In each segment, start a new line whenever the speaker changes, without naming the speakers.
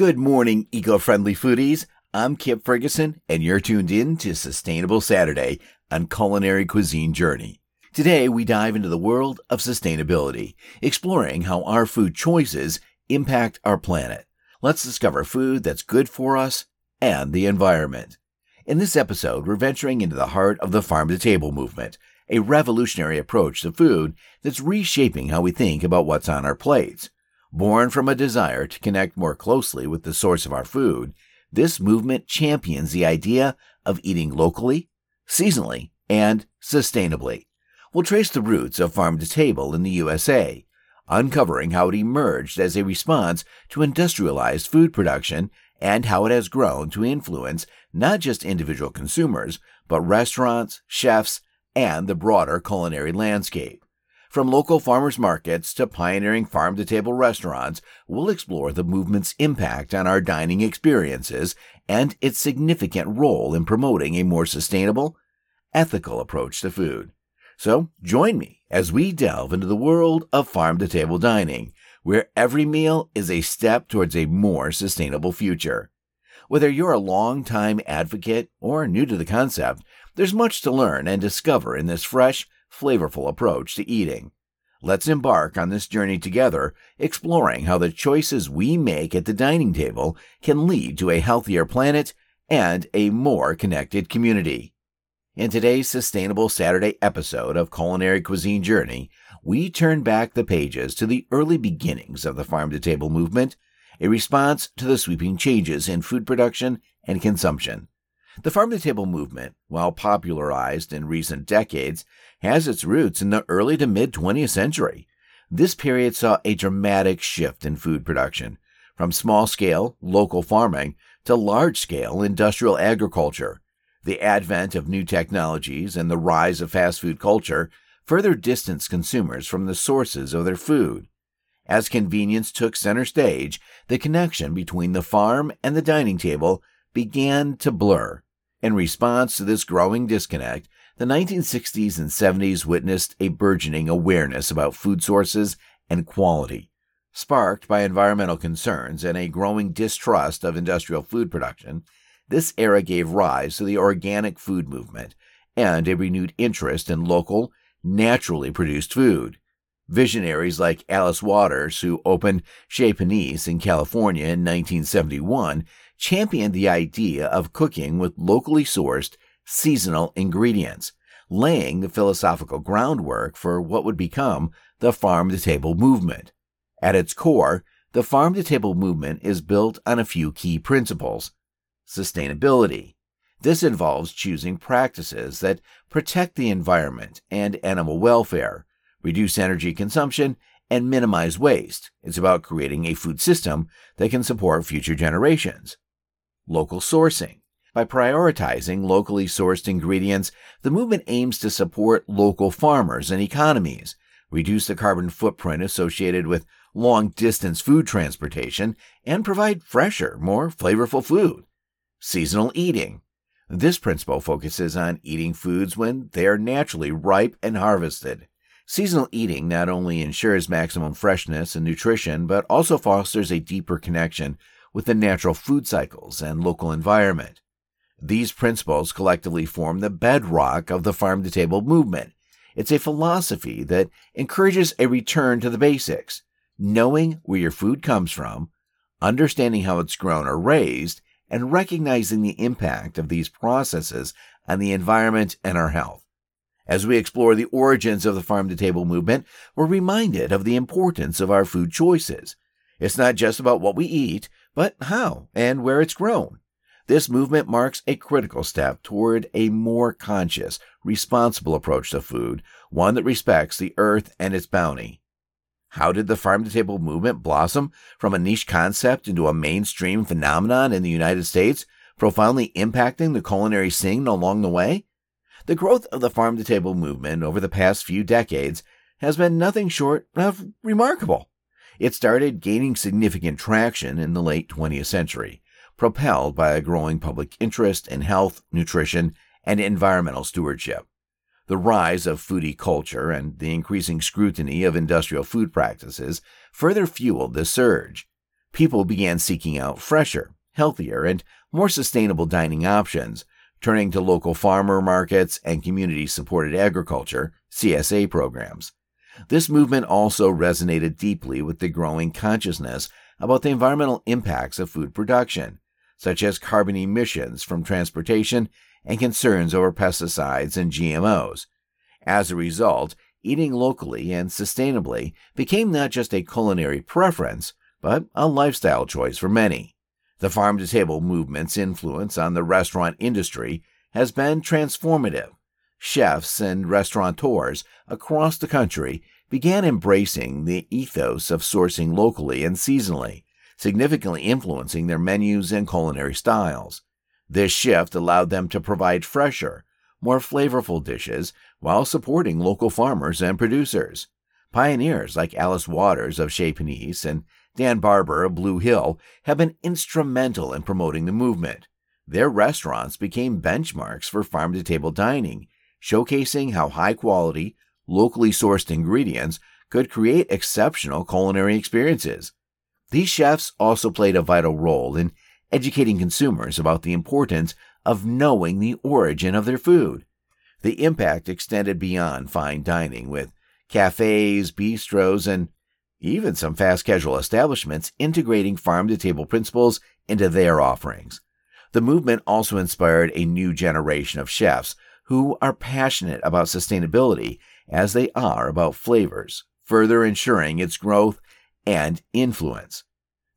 Good morning, eco friendly foodies. I'm Kip Ferguson, and you're tuned in to Sustainable Saturday on Culinary Cuisine Journey. Today, we dive into the world of sustainability, exploring how our food choices impact our planet. Let's discover food that's good for us and the environment. In this episode, we're venturing into the heart of the farm to table movement, a revolutionary approach to food that's reshaping how we think about what's on our plates. Born from a desire to connect more closely with the source of our food, this movement champions the idea of eating locally, seasonally, and sustainably. We'll trace the roots of farm to table in the USA, uncovering how it emerged as a response to industrialized food production and how it has grown to influence not just individual consumers, but restaurants, chefs, and the broader culinary landscape. From local farmers markets to pioneering farm to table restaurants, we'll explore the movement's impact on our dining experiences and its significant role in promoting a more sustainable, ethical approach to food. So join me as we delve into the world of farm to table dining, where every meal is a step towards a more sustainable future. Whether you're a long-time advocate or new to the concept, there's much to learn and discover in this fresh, flavorful approach to eating. Let's embark on this journey together, exploring how the choices we make at the dining table can lead to a healthier planet and a more connected community. In today's Sustainable Saturday episode of Culinary Cuisine Journey, we turn back the pages to the early beginnings of the farm to table movement, a response to the sweeping changes in food production and consumption. The farm to table movement, while popularized in recent decades, has its roots in the early to mid 20th century. This period saw a dramatic shift in food production, from small scale, local farming to large scale industrial agriculture. The advent of new technologies and the rise of fast food culture further distanced consumers from the sources of their food. As convenience took center stage, the connection between the farm and the dining table began to blur. In response to this growing disconnect, the 1960s and 70s witnessed a burgeoning awareness about food sources and quality. Sparked by environmental concerns and a growing distrust of industrial food production, this era gave rise to the organic food movement and a renewed interest in local, naturally produced food. Visionaries like Alice Waters, who opened Chez Panisse in California in 1971, championed the idea of cooking with locally sourced, seasonal ingredients, laying the philosophical groundwork for what would become the farm to table movement. At its core, the farm to table movement is built on a few key principles. Sustainability. This involves choosing practices that protect the environment and animal welfare reduce energy consumption, and minimize waste. It's about creating a food system that can support future generations. Local sourcing. By prioritizing locally sourced ingredients, the movement aims to support local farmers and economies, reduce the carbon footprint associated with long distance food transportation, and provide fresher, more flavorful food. Seasonal eating. This principle focuses on eating foods when they are naturally ripe and harvested. Seasonal eating not only ensures maximum freshness and nutrition, but also fosters a deeper connection with the natural food cycles and local environment. These principles collectively form the bedrock of the farm to table movement. It's a philosophy that encourages a return to the basics, knowing where your food comes from, understanding how it's grown or raised, and recognizing the impact of these processes on the environment and our health. As we explore the origins of the farm to table movement, we're reminded of the importance of our food choices. It's not just about what we eat, but how and where it's grown. This movement marks a critical step toward a more conscious, responsible approach to food, one that respects the earth and its bounty. How did the farm to table movement blossom from a niche concept into a mainstream phenomenon in the United States, profoundly impacting the culinary scene along the way? The growth of the farm to table movement over the past few decades has been nothing short of remarkable. It started gaining significant traction in the late 20th century, propelled by a growing public interest in health, nutrition, and environmental stewardship. The rise of foodie culture and the increasing scrutiny of industrial food practices further fueled this surge. people began seeking out fresher, healthier, and more sustainable dining options, turning to local farmer markets and community supported agriculture, CSA programs. This movement also resonated deeply with the growing consciousness about the environmental impacts of food production, such as carbon emissions from transportation and concerns over pesticides and GMOs. As a result, eating locally and sustainably became not just a culinary preference, but a lifestyle choice for many. The farm to table movement's influence on the restaurant industry has been transformative. Chefs and restaurateurs across the country began embracing the ethos of sourcing locally and seasonally, significantly influencing their menus and culinary styles. This shift allowed them to provide fresher, more flavorful dishes while supporting local farmers and producers. Pioneers like Alice Waters of Chez Panisse and Dan Barber of Blue Hill have been instrumental in promoting the movement. Their restaurants became benchmarks for farm to table dining, showcasing how high quality, locally sourced ingredients could create exceptional culinary experiences. These chefs also played a vital role in educating consumers about the importance of knowing the origin of their food. The impact extended beyond fine dining, with cafes, bistros, and even some fast casual establishments integrating farm to table principles into their offerings. The movement also inspired a new generation of chefs who are passionate about sustainability as they are about flavors, further ensuring its growth and influence.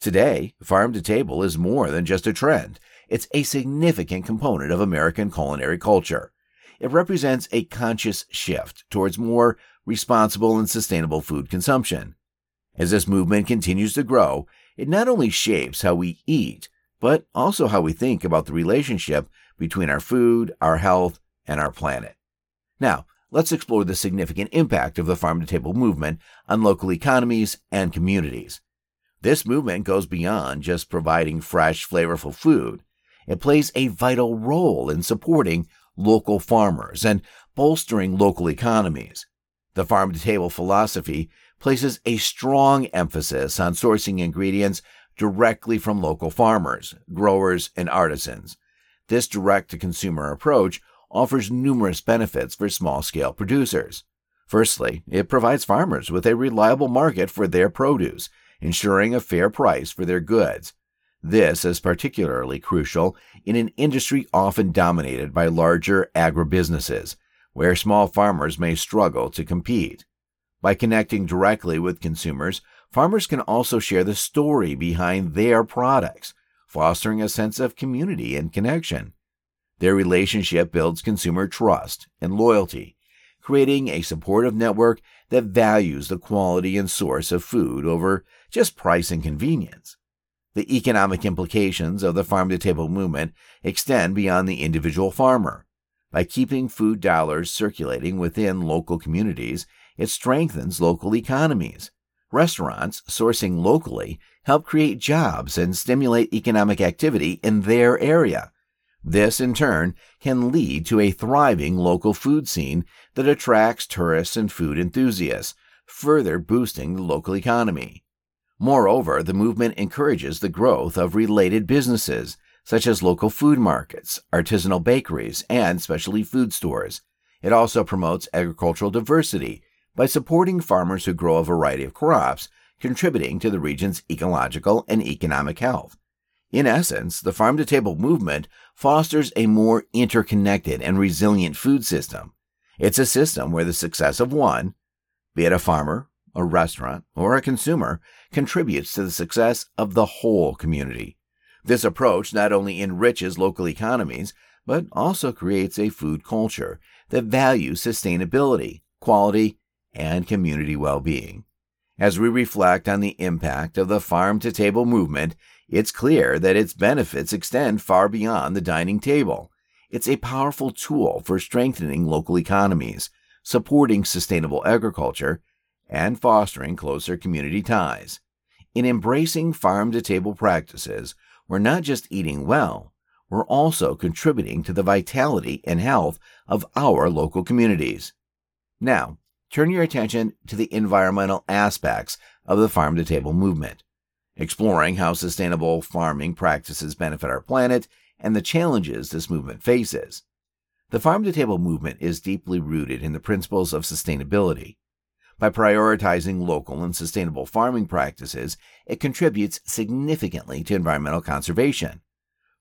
Today, farm to table is more than just a trend. It's a significant component of American culinary culture. It represents a conscious shift towards more responsible and sustainable food consumption. As this movement continues to grow, it not only shapes how we eat, but also how we think about the relationship between our food, our health, and our planet. Now, let's explore the significant impact of the farm to table movement on local economies and communities. This movement goes beyond just providing fresh, flavorful food. It plays a vital role in supporting local farmers and bolstering local economies. The farm to table philosophy places a strong emphasis on sourcing ingredients directly from local farmers, growers, and artisans. This direct to consumer approach offers numerous benefits for small scale producers. Firstly, it provides farmers with a reliable market for their produce, ensuring a fair price for their goods. This is particularly crucial in an industry often dominated by larger agribusinesses, where small farmers may struggle to compete. By connecting directly with consumers, farmers can also share the story behind their products, fostering a sense of community and connection. Their relationship builds consumer trust and loyalty, creating a supportive network that values the quality and source of food over just price and convenience. The economic implications of the farm to table movement extend beyond the individual farmer. By keeping food dollars circulating within local communities, it strengthens local economies. Restaurants sourcing locally help create jobs and stimulate economic activity in their area. This, in turn, can lead to a thriving local food scene that attracts tourists and food enthusiasts, further boosting the local economy. Moreover, the movement encourages the growth of related businesses, such as local food markets, artisanal bakeries, and specialty food stores. It also promotes agricultural diversity by supporting farmers who grow a variety of crops, contributing to the region's ecological and economic health. In essence, the farm to table movement fosters a more interconnected and resilient food system. It's a system where the success of one, be it a farmer, a restaurant, or a consumer, contributes to the success of the whole community. This approach not only enriches local economies, but also creates a food culture that values sustainability, quality, and community well being. As we reflect on the impact of the farm to table movement, it's clear that its benefits extend far beyond the dining table. It's a powerful tool for strengthening local economies, supporting sustainable agriculture, and fostering closer community ties. In embracing farm to table practices, we're not just eating well, we're also contributing to the vitality and health of our local communities. Now, turn your attention to the environmental aspects of the farm to table movement. Exploring how sustainable farming practices benefit our planet and the challenges this movement faces. The farm to table movement is deeply rooted in the principles of sustainability. By prioritizing local and sustainable farming practices, it contributes significantly to environmental conservation.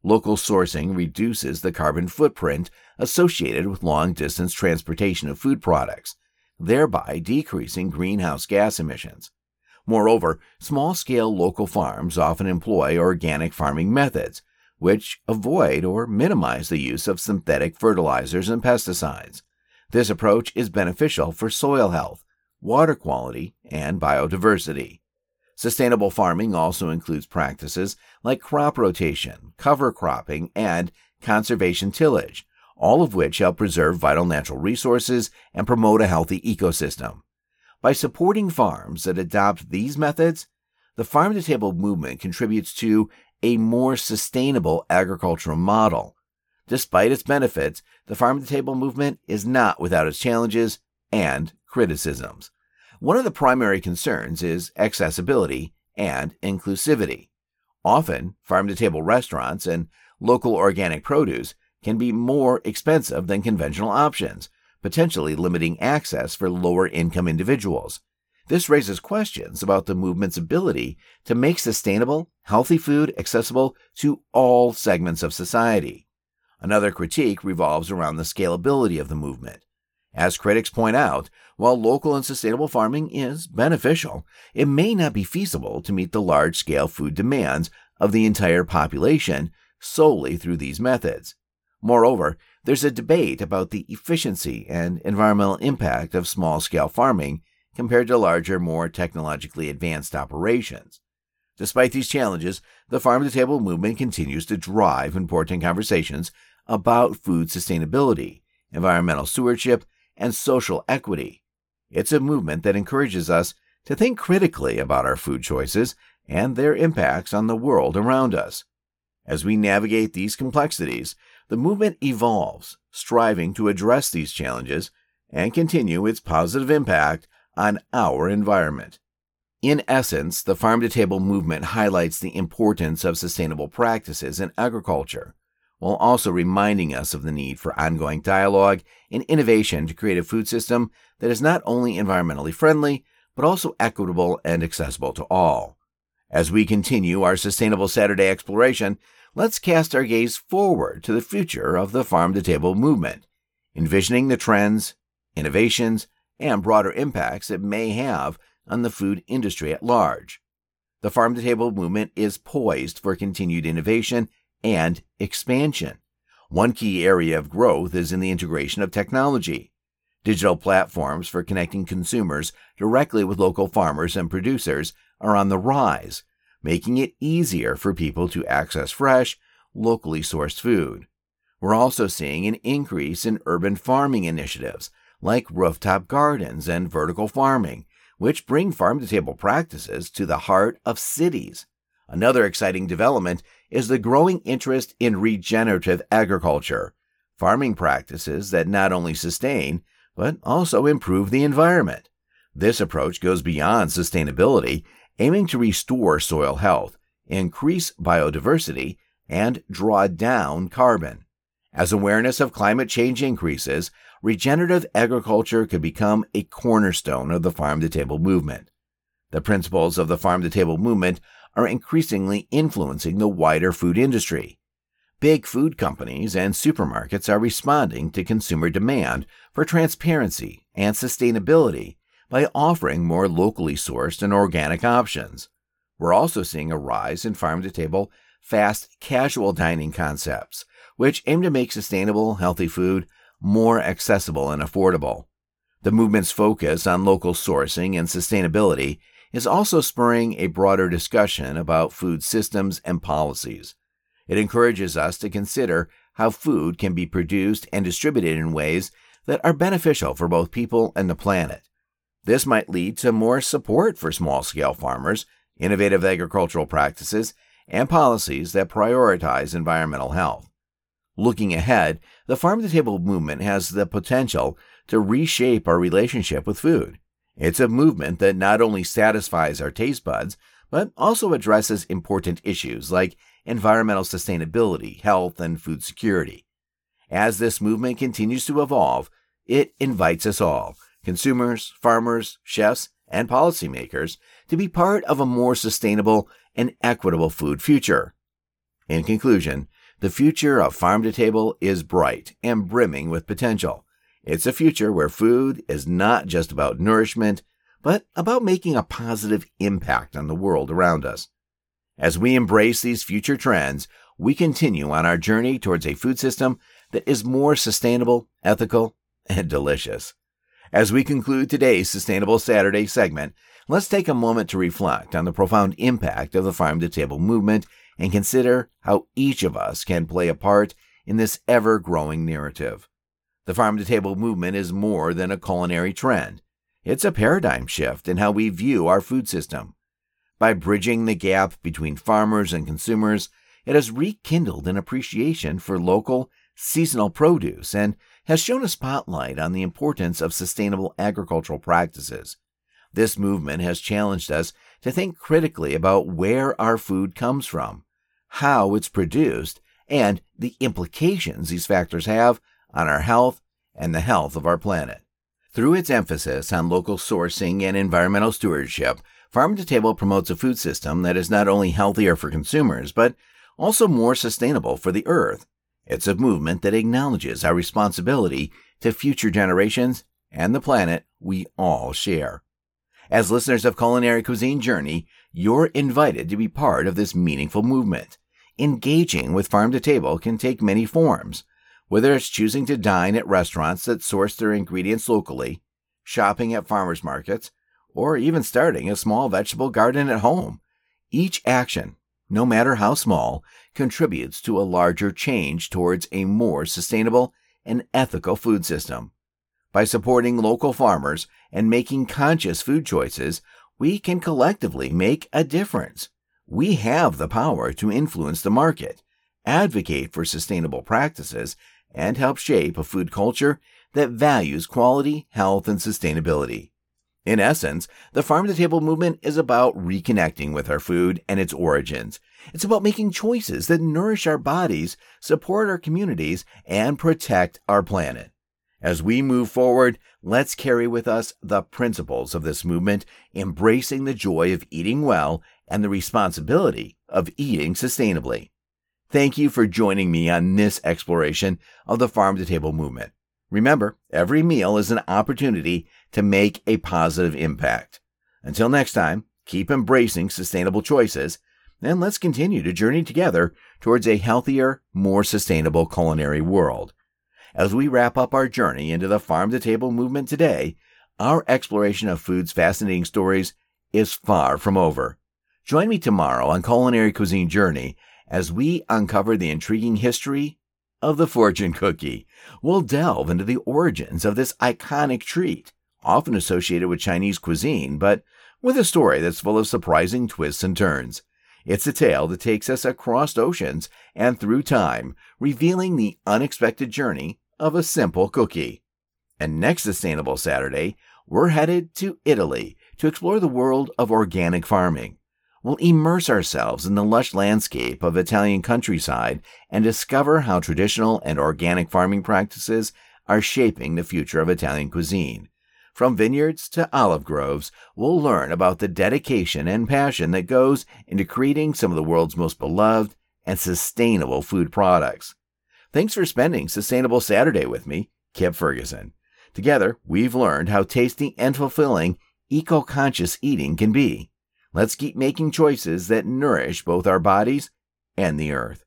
Local sourcing reduces the carbon footprint associated with long distance transportation of food products, thereby decreasing greenhouse gas emissions. Moreover, small scale local farms often employ organic farming methods, which avoid or minimize the use of synthetic fertilizers and pesticides. This approach is beneficial for soil health, water quality, and biodiversity. Sustainable farming also includes practices like crop rotation, cover cropping, and conservation tillage, all of which help preserve vital natural resources and promote a healthy ecosystem. By supporting farms that adopt these methods, the farm to table movement contributes to a more sustainable agricultural model. Despite its benefits, the farm to table movement is not without its challenges and criticisms. One of the primary concerns is accessibility and inclusivity. Often, farm to table restaurants and local organic produce can be more expensive than conventional options, potentially limiting access for lower income individuals. This raises questions about the movement's ability to make sustainable, healthy food accessible to all segments of society. Another critique revolves around the scalability of the movement. As critics point out, while local and sustainable farming is beneficial, it may not be feasible to meet the large scale food demands of the entire population solely through these methods. Moreover, there's a debate about the efficiency and environmental impact of small scale farming compared to larger, more technologically advanced operations. Despite these challenges, the farm to table movement continues to drive important conversations about food sustainability, environmental stewardship, and social equity. It's a movement that encourages us to think critically about our food choices and their impacts on the world around us. As we navigate these complexities, the movement evolves, striving to address these challenges and continue its positive impact on our environment. In essence, the farm to table movement highlights the importance of sustainable practices in agriculture, while also reminding us of the need for ongoing dialogue and innovation to create a food system that is not only environmentally friendly, but also equitable and accessible to all. As we continue our Sustainable Saturday exploration, let's cast our gaze forward to the future of the farm to table movement, envisioning the trends, innovations, and broader impacts it may have on the food industry at large. The farm to table movement is poised for continued innovation and expansion. One key area of growth is in the integration of technology. Digital platforms for connecting consumers directly with local farmers and producers are on the rise, making it easier for people to access fresh, locally sourced food. We're also seeing an increase in urban farming initiatives like rooftop gardens and vertical farming, which bring farm to table practices to the heart of cities. Another exciting development is the growing interest in regenerative agriculture, farming practices that not only sustain, but also improve the environment. This approach goes beyond sustainability, aiming to restore soil health, increase biodiversity, and draw down carbon. As awareness of climate change increases, regenerative agriculture could become a cornerstone of the farm to table movement. The principles of the farm to table movement are increasingly influencing the wider food industry. Big food companies and supermarkets are responding to consumer demand for transparency and sustainability by offering more locally sourced and organic options. We're also seeing a rise in farm to table fast casual dining concepts, which aim to make sustainable, healthy food more accessible and affordable. The movement's focus on local sourcing and sustainability is also spurring a broader discussion about food systems and policies. It encourages us to consider how food can be produced and distributed in ways that are beneficial for both people and the planet. This might lead to more support for small scale farmers, innovative agricultural practices, and policies that prioritize environmental health. Looking ahead, the farm to table movement has the potential to reshape our relationship with food. It's a movement that not only satisfies our taste buds, but also addresses important issues like environmental sustainability, health, and food security. As this movement continues to evolve, it invites us all consumers, farmers, chefs, and policymakers to be part of a more sustainable and equitable food future. In conclusion, the future of farm to table is bright and brimming with potential. It's a future where food is not just about nourishment, but about making a positive impact on the world around us. As we embrace these future trends, we continue on our journey towards a food system that is more sustainable, ethical, and delicious. As we conclude today's Sustainable Saturday segment, let's take a moment to reflect on the profound impact of the farm to table movement and consider how each of us can play a part in this ever growing narrative. The farm to table movement is more than a culinary trend. It's a paradigm shift in how we view our food system. By bridging the gap between farmers and consumers, it has rekindled an appreciation for local, seasonal produce and has shown a spotlight on the importance of sustainable agricultural practices. This movement has challenged us to think critically about where our food comes from, how it's produced, and the implications these factors have on our health and the health of our planet. Through its emphasis on local sourcing and environmental stewardship, Farm to Table promotes a food system that is not only healthier for consumers, but also more sustainable for the earth. It's a movement that acknowledges our responsibility to future generations and the planet we all share. As listeners of Culinary Cuisine Journey, you're invited to be part of this meaningful movement. Engaging with Farm to Table can take many forms, whether it's choosing to dine at restaurants that source their ingredients locally, shopping at farmers markets, or even starting a small vegetable garden at home. Each action, no matter how small, contributes to a larger change towards a more sustainable and ethical food system. By supporting local farmers and making conscious food choices, we can collectively make a difference. We have the power to influence the market, advocate for sustainable practices, and help shape a food culture that values quality, health, and sustainability. In essence, the farm to table movement is about reconnecting with our food and its origins. It's about making choices that nourish our bodies, support our communities, and protect our planet. As we move forward, let's carry with us the principles of this movement, embracing the joy of eating well and the responsibility of eating sustainably. Thank you for joining me on this exploration of the farm to table movement. Remember, every meal is an opportunity to make a positive impact. Until next time, keep embracing sustainable choices, and let's continue to journey together towards a healthier, more sustainable culinary world. As we wrap up our journey into the farm to table movement today, our exploration of food's fascinating stories is far from over. Join me tomorrow on Culinary Cuisine Journey as we uncover the intriguing history of the fortune cookie. We'll delve into the origins of this iconic treat, often associated with Chinese cuisine, but with a story that's full of surprising twists and turns. It's a tale that takes us across oceans and through time, revealing the unexpected journey of a simple cookie. And next Sustainable Saturday, we're headed to Italy to explore the world of organic farming we'll immerse ourselves in the lush landscape of Italian countryside and discover how traditional and organic farming practices are shaping the future of Italian cuisine. From vineyards to olive groves, we'll learn about the dedication and passion that goes into creating some of the world's most beloved and sustainable food products. Thanks for spending Sustainable Saturday with me, Kip Ferguson. Together, we've learned how tasty and fulfilling eco conscious eating can be. Let's keep making choices that nourish both our bodies and the earth.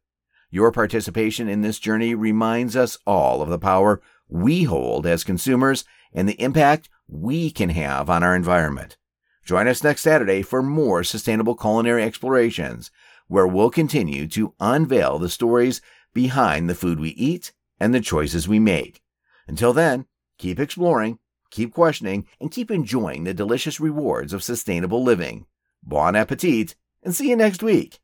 Your participation in this journey reminds us all of the power we hold as consumers and the impact we can have on our environment. Join us next Saturday for more sustainable culinary explorations, where we'll continue to unveil the stories behind the food we eat and the choices we make. Until then, keep exploring, keep questioning, and keep enjoying the delicious rewards of sustainable living. Bon appetit, and see you next week.